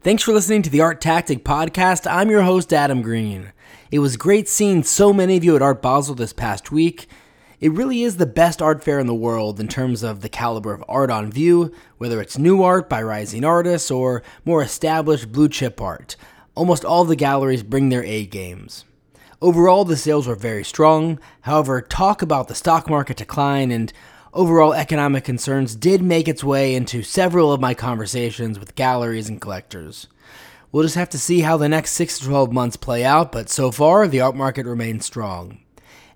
Thanks for listening to the Art Tactic Podcast. I'm your host, Adam Green. It was great seeing so many of you at Art Basel this past week. It really is the best art fair in the world in terms of the caliber of art on view, whether it's new art by rising artists or more established blue chip art. Almost all the galleries bring their A games. Overall, the sales were very strong. However, talk about the stock market decline and overall economic concerns did make its way into several of my conversations with galleries and collectors. We'll just have to see how the next 6 to 12 months play out, but so far, the art market remains strong.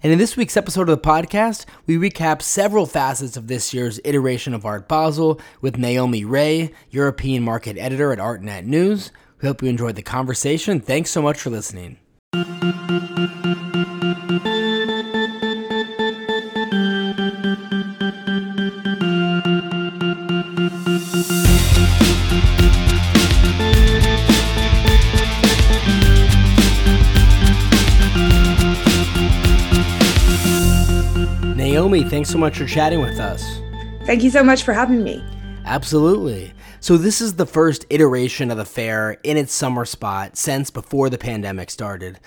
And in this week's episode of the podcast, we recap several facets of this year's iteration of Art Basel with Naomi Rea, European market editor at ArtNet News. We hope you enjoyed the conversation. Thanks so much for listening. Naomi, thanks so much for chatting with us. Thank you so much for having me. Absolutely. So, this is the first iteration of the fair in its summer spot since before the pandemic started.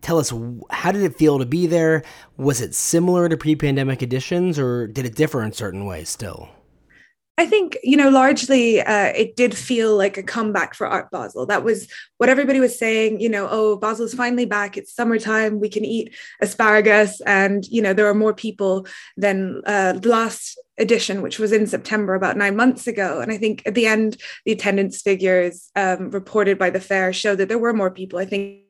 Tell us, how did it feel to be there? Was it similar to pre pandemic editions, or did it differ in certain ways still? I think, you know, largely uh, it did feel like a comeback for Art Basel. That was what everybody was saying, you know, oh, Basel's finally back. It's summertime. We can eat asparagus. And, you know, there are more people than uh, last edition, which was in September about nine months ago. And I think at the end, the attendance figures um, reported by the fair showed that there were more people. I think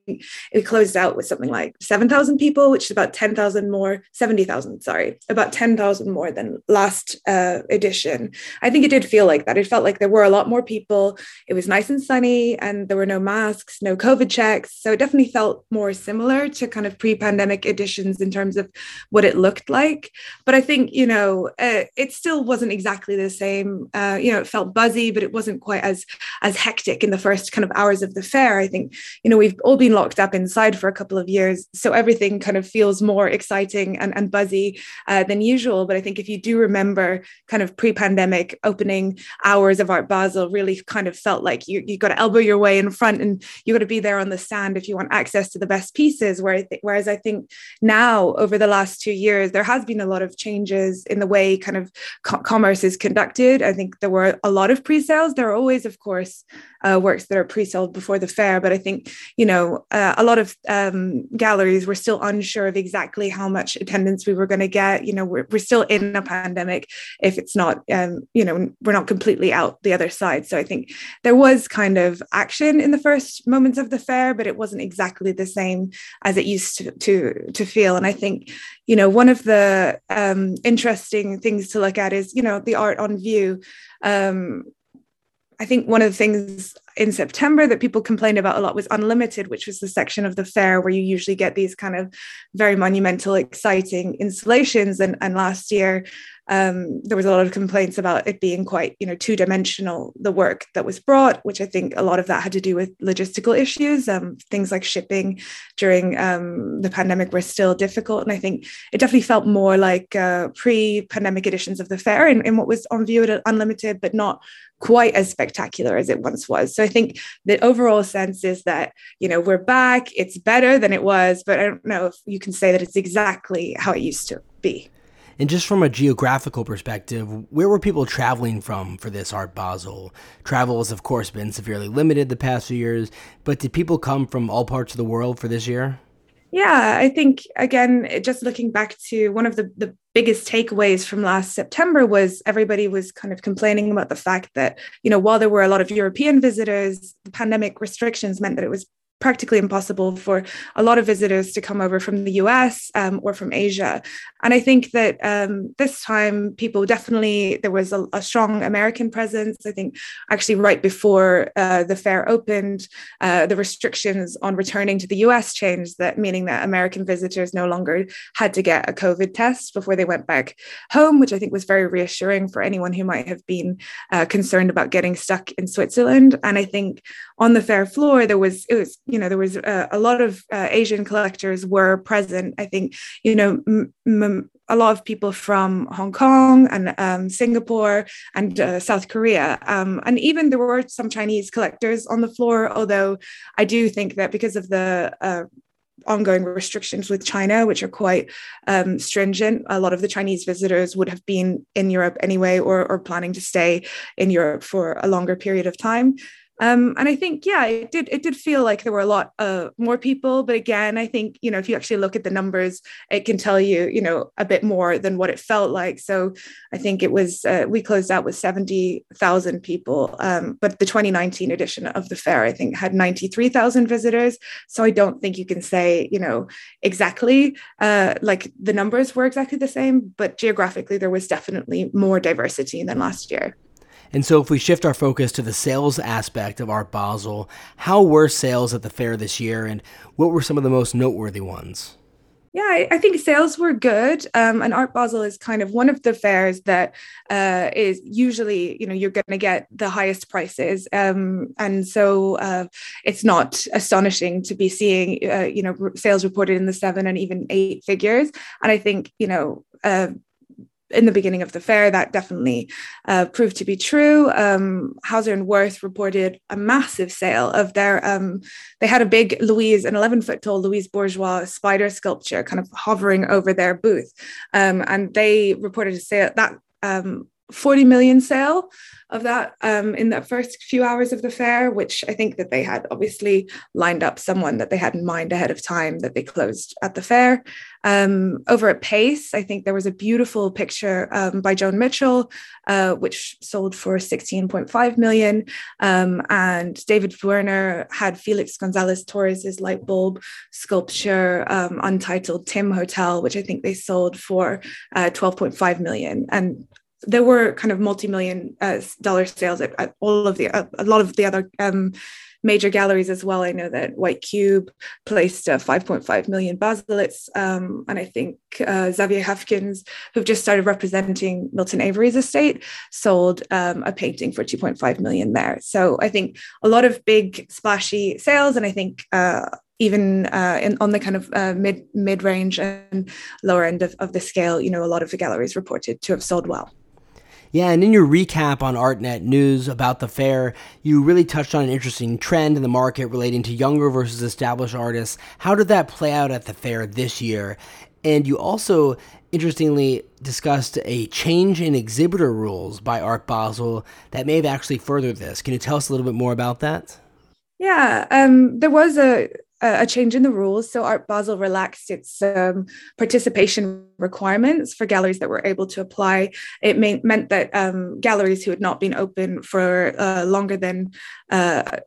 it closed out with something like 7,000 people, which is about 10,000 more, 70,000, sorry, about 10,000 more than last uh, edition. I think it did feel like that. It felt like there were a lot more people. It was nice and sunny, and there were no masks, no COVID checks. So it definitely felt more similar to kind of pre pandemic editions in terms of what it looked like. But I think, you know, uh, it still wasn't exactly the same. Uh, you know, it felt buzzy, but it wasn't quite as as hectic in the first kind of hours of the fair. I think, you know, we've all been locked up inside for a couple of years. So everything kind of feels more exciting and, and buzzy uh, than usual. But I think if you do remember kind of pre pandemic opening hours of Art Basel, really kind of felt like you, you got to elbow your way in front and you got to be there on the stand if you want access to the best pieces. Where I th- whereas I think now, over the last two years, there has been a lot of changes in the way kind of co- commerce is conducted. I think there were a lot of pre sales. There are always, of course, uh, works that are pre-sold before the fair. But I think you know uh, a lot of um, galleries were still unsure of exactly how much attendance we were going to get. You know, we're, we're still in a pandemic. If it's not, um, you know, we're not completely out the other side. So I think there was kind of action in the first moments of the fair, but it wasn't exactly the same as it used to to, to feel. And I think you know one of the um, interesting things to look at is you know the art on view um, I think one of the things in September that people complained about a lot was Unlimited, which was the section of the fair where you usually get these kind of very monumental, exciting installations. And, and last year, um, there was a lot of complaints about it being quite, you know, two dimensional, the work that was brought, which I think a lot of that had to do with logistical issues. Um, things like shipping during um, the pandemic were still difficult. And I think it definitely felt more like uh, pre pandemic editions of the fair in what was on view at Unlimited, but not quite as spectacular as it once was. So I think the overall sense is that, you know, we're back, it's better than it was, but I don't know if you can say that it's exactly how it used to be. And just from a geographical perspective, where were people traveling from for this Art Basel? Travel has, of course, been severely limited the past few years, but did people come from all parts of the world for this year? Yeah, I think again, just looking back to one of the, the biggest takeaways from last September was everybody was kind of complaining about the fact that, you know, while there were a lot of European visitors, the pandemic restrictions meant that it was practically impossible for a lot of visitors to come over from the US um, or from Asia. And I think that um, this time, people definitely, there was a, a, strong American presence. I think actually, right before uh, the fair opened, uh, the restrictions on returning to the US changed, that meaning that American visitors no longer had to get a COVID test before they went back home, which I think was very reassuring for anyone who might have been uh, concerned about getting stuck in Switzerland. And I think on the fair floor, there was, it was, you know, there was uh, a lot of uh, Asian collectors were present. I think, you know, m- m- a lot of people from Hong Kong and um, Singapore and uh, South Korea. Um, and even there were some Chinese collectors on the floor, although I do think that because of the uh, ongoing restrictions with China, which are quite um, stringent. A lot of the Chinese visitors would have been in Europe anyway, or, or planning to stay in Europe for a longer period of time. Um, and I think, yeah, it did. It did feel like there were a lot uh, more people. But again, I think you know if you actually look at the numbers, it can tell you you know a bit more than what it felt like. So I think it was uh, we closed out with seventy thousand people, um, but the 2019 edition of the fair I think had ninety three thousand visitors. So I don't think you can say you know exactly uh, like the numbers were exactly the same, but geographically there was definitely more diversity than last year. And so, if we shift our focus to the sales aspect of Art Basel, how were sales at the fair this year, and what were some of the most noteworthy ones? Yeah, I think sales were good. Um, and Art Basel is kind of one of the fairs that uh, is usually, you know, you're going to get the highest prices. Um, and so uh, it's not astonishing to be seeing, uh, you know, sales reported in the seven and even eight figures. And I think, you know, uh, in the beginning of the fair, that definitely uh, proved to be true. Um, Hauser and Wirth reported a massive sale of their. Um, they had a big Louise, an 11 foot tall Louise Bourgeois spider sculpture, kind of hovering over their booth, um, and they reported a sale that um, 40 million sale of that um, in the first few hours of the fair, which I think that they had obviously lined up someone that they had in mind ahead of time that they closed at the fair. Um, over at Pace, I think there was a beautiful picture um, by Joan Mitchell, uh, which sold for 16.5 million. Um, and David Zwirner had Felix Gonzalez Torres's light bulb sculpture, um, untitled Tim Hotel, which I think they sold for uh, 12.5 million. And there were kind of multi-million uh, dollar sales at, at, all of the uh, a lot of the other um, major galleries as well. I know that White Cube placed uh, 5.5 million Baselitz, um, and I think uh, Xavier Hufkens, who've just started representing Milton Avery's estate, sold um, a painting for 2.5 million there. So I think a lot of big splashy sales, and I think uh, even uh, in, on the kind of uh, mid mid range and lower end of, of the scale, you know, a lot of the galleries reported to have sold well. Yeah, and in your recap on ArtNet News about the fair, you really touched on an interesting trend in the market relating to younger versus established artists. How did that play out at the fair this year? And you also interestingly discussed a change in exhibitor rules by Art Basel that may have actually furthered this. Can you tell us a little bit more about that? Yeah, um, there was a a change in the rules. So Art Basel relaxed its um, participation requirements for galleries that were able to apply. It meant that um, galleries who had not been open for uh, longer than uh,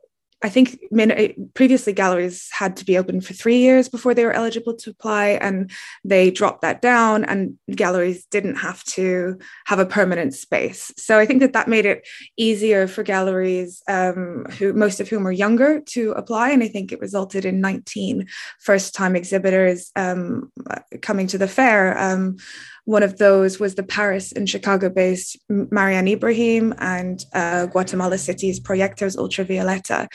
I think previously galleries had to be open for three years before they were eligible to apply, and they dropped that down, and galleries didn't have to have a permanent space. So I think that that made it easier for galleries, um, who most of whom are younger, to apply, and I think it resulted in 19 first-time exhibitors um, coming to the fair. Um, one of those was the Paris and Chicago based Mariane Ibrahim and uh, Guatemala City's Proyectos Ultravioleta.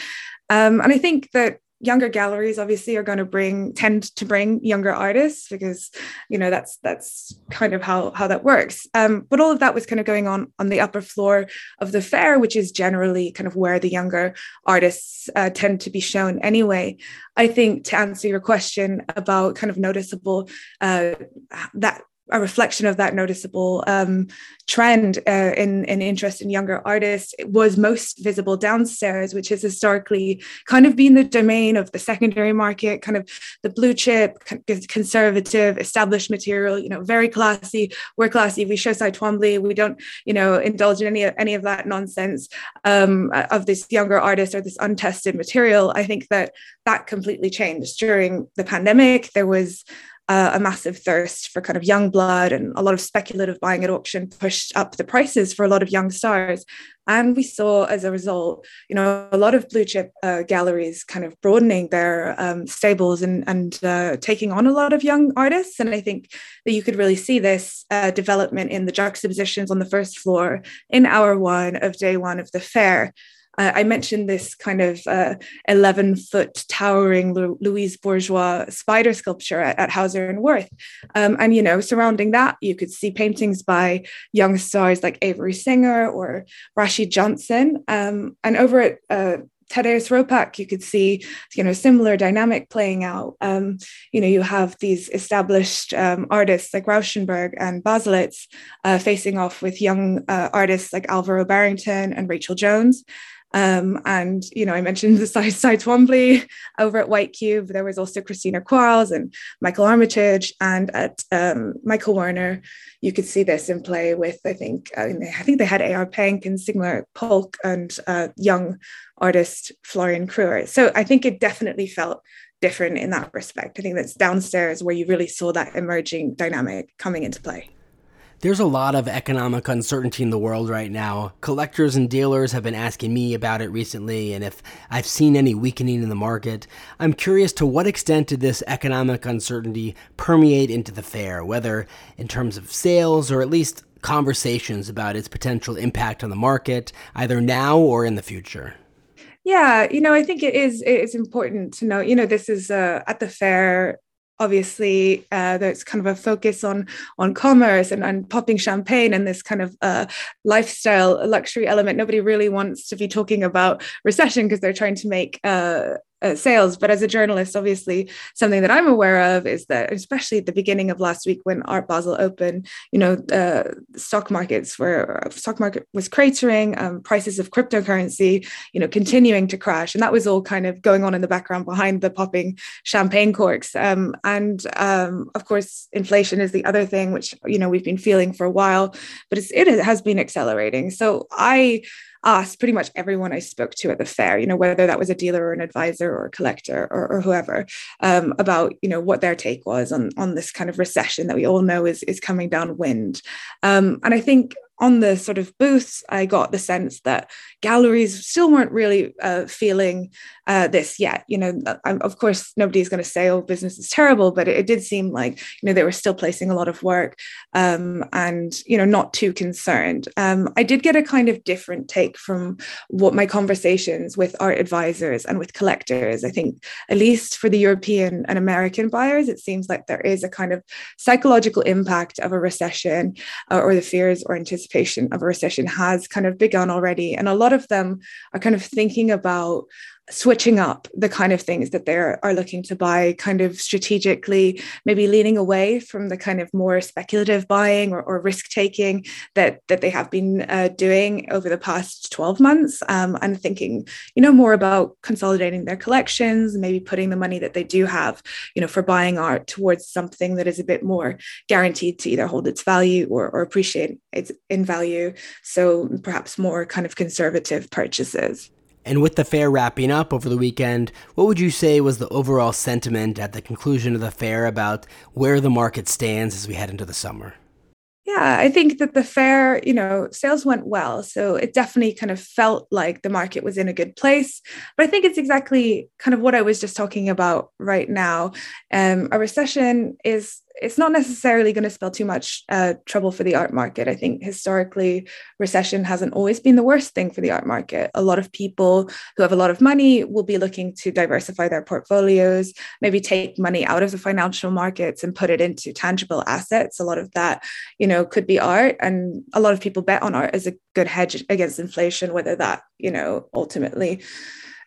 Um, and I think that younger galleries obviously are going to bring tend to bring younger artists because you know that's that's kind of how how that works um, but all of that was kind of going on on the upper floor of the fair which is generally kind of where the younger artists uh, tend to be shown anyway i think to answer your question about kind of noticeable uh, that a reflection of that noticeable um, trend uh, in, in interest in younger artists was most visible downstairs, which has historically kind of been the domain of the secondary market, kind of the blue chip, conservative, established material, you know, very classy. We're classy. We show Cy Twombly. We don't, you know, indulge in any, any of that nonsense um, of this younger artist or this untested material. I think that that completely changed during the pandemic. There was uh, a massive thirst for kind of young blood and a lot of speculative buying at auction pushed up the prices for a lot of young stars. And we saw as a result, you know, a lot of blue chip uh, galleries kind of broadening their um, stables and, and uh, taking on a lot of young artists. And I think that you could really see this uh, development in the juxtapositions on the first floor in hour one of day one of the fair. Uh, I mentioned this kind of uh, 11 foot towering Louise Bourgeois spider sculpture at, at Hauser and Wirth. Um, and, you know, surrounding that, you could see paintings by young stars like Avery Singer or Rashid Johnson. Um, and over at uh, Thaddaeus Ropac, you could see, you know, similar dynamic playing out. Um, you know, you have these established um, artists like Rauschenberg and Baselitz uh, facing off with young uh, artists like Alvaro Barrington and Rachel Jones. Um, and you know, I mentioned the Cy, Cy Twombly over at White Cube. There was also Christina Quarles and Michael Armitage, and at um, Michael Werner, you could see this in play with I think I, mean, I think they had A.R. Penck and Sigmar Polke and uh, young artist Florian Krewer. So I think it definitely felt different in that respect. I think that's downstairs where you really saw that emerging dynamic coming into play. There's a lot of economic uncertainty in the world right now. Collectors and dealers have been asking me about it recently and if I've seen any weakening in the market. I'm curious to what extent did this economic uncertainty permeate into the fair, whether in terms of sales or at least conversations about its potential impact on the market, either now or in the future. Yeah, you know, I think it is it is important to know. You know, this is uh, at the fair obviously uh, there's kind of a focus on on commerce and, and popping champagne and this kind of uh, lifestyle luxury element. Nobody really wants to be talking about recession because they're trying to make uh, uh, sales. But as a journalist, obviously, something that I'm aware of is that, especially at the beginning of last week when Art Basel opened, you know, uh, stock markets were stock market was cratering, um, prices of cryptocurrency, you know, continuing to crash, and that was all kind of going on in the background behind the popping champagne corks. Um, and um, of course, inflation is the other thing, which you know we've been feeling for a while, but it has been accelerating. So I asked pretty much everyone I spoke to at the fair, you know, whether that was a dealer or an advisor or a collector or, or whoever, um, about, you know, what their take was on, on this kind of recession that we all know is, is coming downwind. Um, and I think on the sort of booths, I got the sense that galleries still weren't really uh, feeling uh, this yet. You know, uh, of course, nobody's going to say, "Oh, business is terrible," but it, it, did seem like you know they were still placing a lot of work um, and you know not too concerned. Um, I did get a kind of different take from what my conversations with art advisors and with collectors. I think, at least for the European and American buyers, it seems like there is a kind of psychological impact of a recession uh, or the fears or anticipation of a recession has kind of begun already. And a lot of them are kind of thinking about switching up the kind of things that they are looking to buy kind of strategically maybe leaning away from the kind of more speculative buying or, or risk taking that that they have been uh, doing over the past 12 months um, and thinking you know more about consolidating their collections maybe putting the money that they do have you know for buying art towards something that is a bit more guaranteed to either hold its value or, or appreciate its in value. So perhaps more kind of conservative purchases and with the fair wrapping up over the weekend, what would you say was the overall sentiment at the conclusion of the fair about where the market stands as we head into the summer? Yeah, I think that the fair, you know, sales went well. So it definitely kind of felt like the market was in a good place. But I think it's exactly kind of what I was just talking about right now. Um, a recession is it's not necessarily going to spell too much uh, trouble for the art market. I think historically, recession hasn't always been the worst thing for the art market. A lot of people who have a lot of money will be looking to diversify their portfolios, maybe take money out of the financial markets and put it into tangible assets. A lot of that, you know, could be art, and a lot of people bet on art as a good hedge against inflation. Whether that, you know, ultimately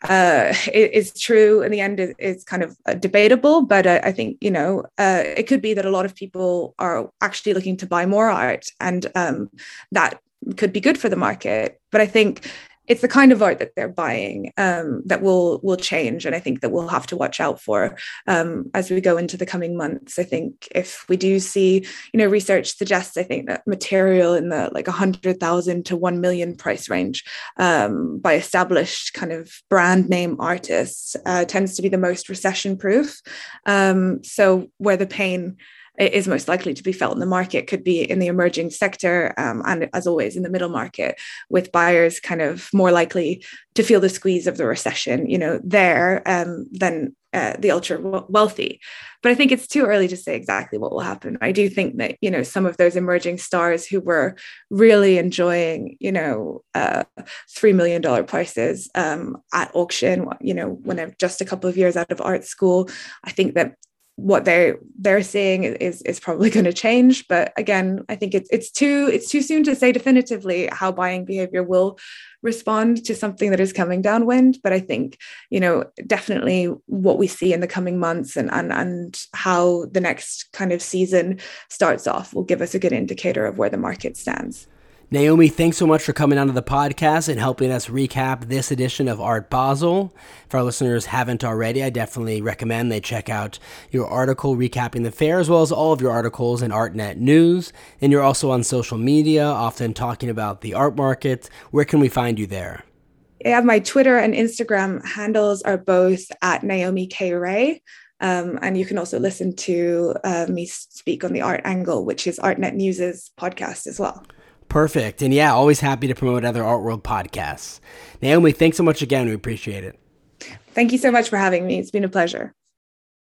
uh, is true in the end is kind of uh, debatable. But uh, I think you know uh, it could be that a lot of people are actually looking to buy more art, and um, that could be good for the market. But I think it's the kind of art that they're buying um, that will will change, and I think that we'll have to watch out for um, as we go into the coming months. I think if we do see, you know, research suggests I think that material in the like hundred thousand to one million price range um, by established kind of brand name artists uh, tends to be the most recession proof. Um, so where the pain is most likely to be felt in the market could be in the emerging sector um, and as always in the middle market with buyers kind of more likely to feel the squeeze of the recession you know there um, than uh, the ultra wealthy. But I think it's too early to say exactly what will happen. I do think that you know some of those emerging stars who were really enjoying you know uh, three million dollar prices um, at auction, you know, when I'm just a couple of years out of art school, I think that what they they're seeing is is probably going to change. But again i think it's it's too it's too soon to say definitively how buying behavior will respond to something that is coming downwind but i think you know definitely what we see in the coming months and and and how the next kind of season starts off will give us a good indicator of where the market stands Naomi, thanks so much for coming onto the podcast and helping us recap this edition of Art Basel. If our listeners haven't already, I definitely recommend they check out your article recapping the fair, as well as all of your articles in ArtNet News. And you're also on social media, often talking about the art market. Where can we find you there? Yeah, my Twitter and Instagram handles are both at Naomi K. Rea. Um, and you can also listen to uh, me speak on the art angle, which is ArtNet News's podcast as well. Perfect. And yeah, always happy to promote other Art World podcasts. Naomi, thanks so much again. We appreciate it. Thank you so much for having me. It's been a pleasure.